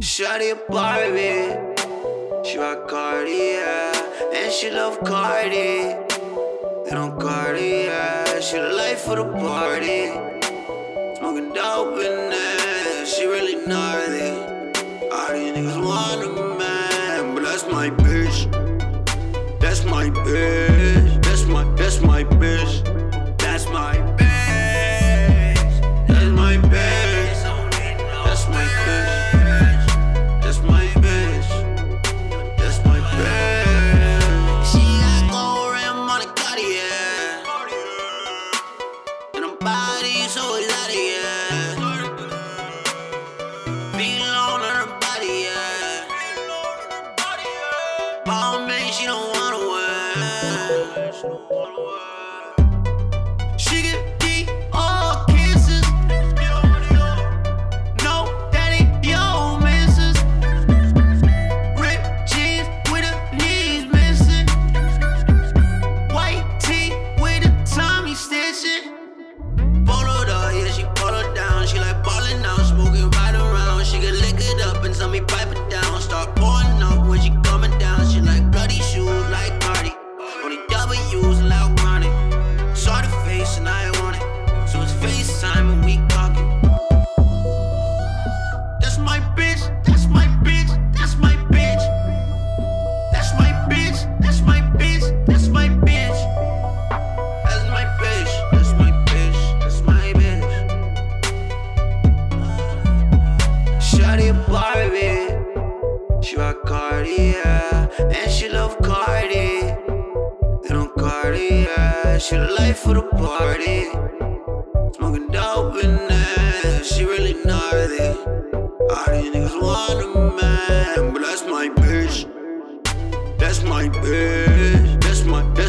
Shawty Barbie, she rock yeah and she love Carti. And on Cartier, she the life for the party. Smoking dope in there, she really gnarly. All these niggas want a man, but that's my bitch. That's my bitch. And her body so exotic, yeah. Vlone her body, yeah. Balmain, she don't wanna wear. She get FaceTime and we talking. That's my bitch, that's my bitch, that's my bitch. That's my bitch, that's my bitch, that's my bitch. That's my bitch, that's my bitch, that's my bitch. Shawty a Barbie, she rock Cardi, yeah, and she love Carti. And on Cardi, yeah, she the life of the party. Man, but that's my bitch. That's my bitch. That's my bitch.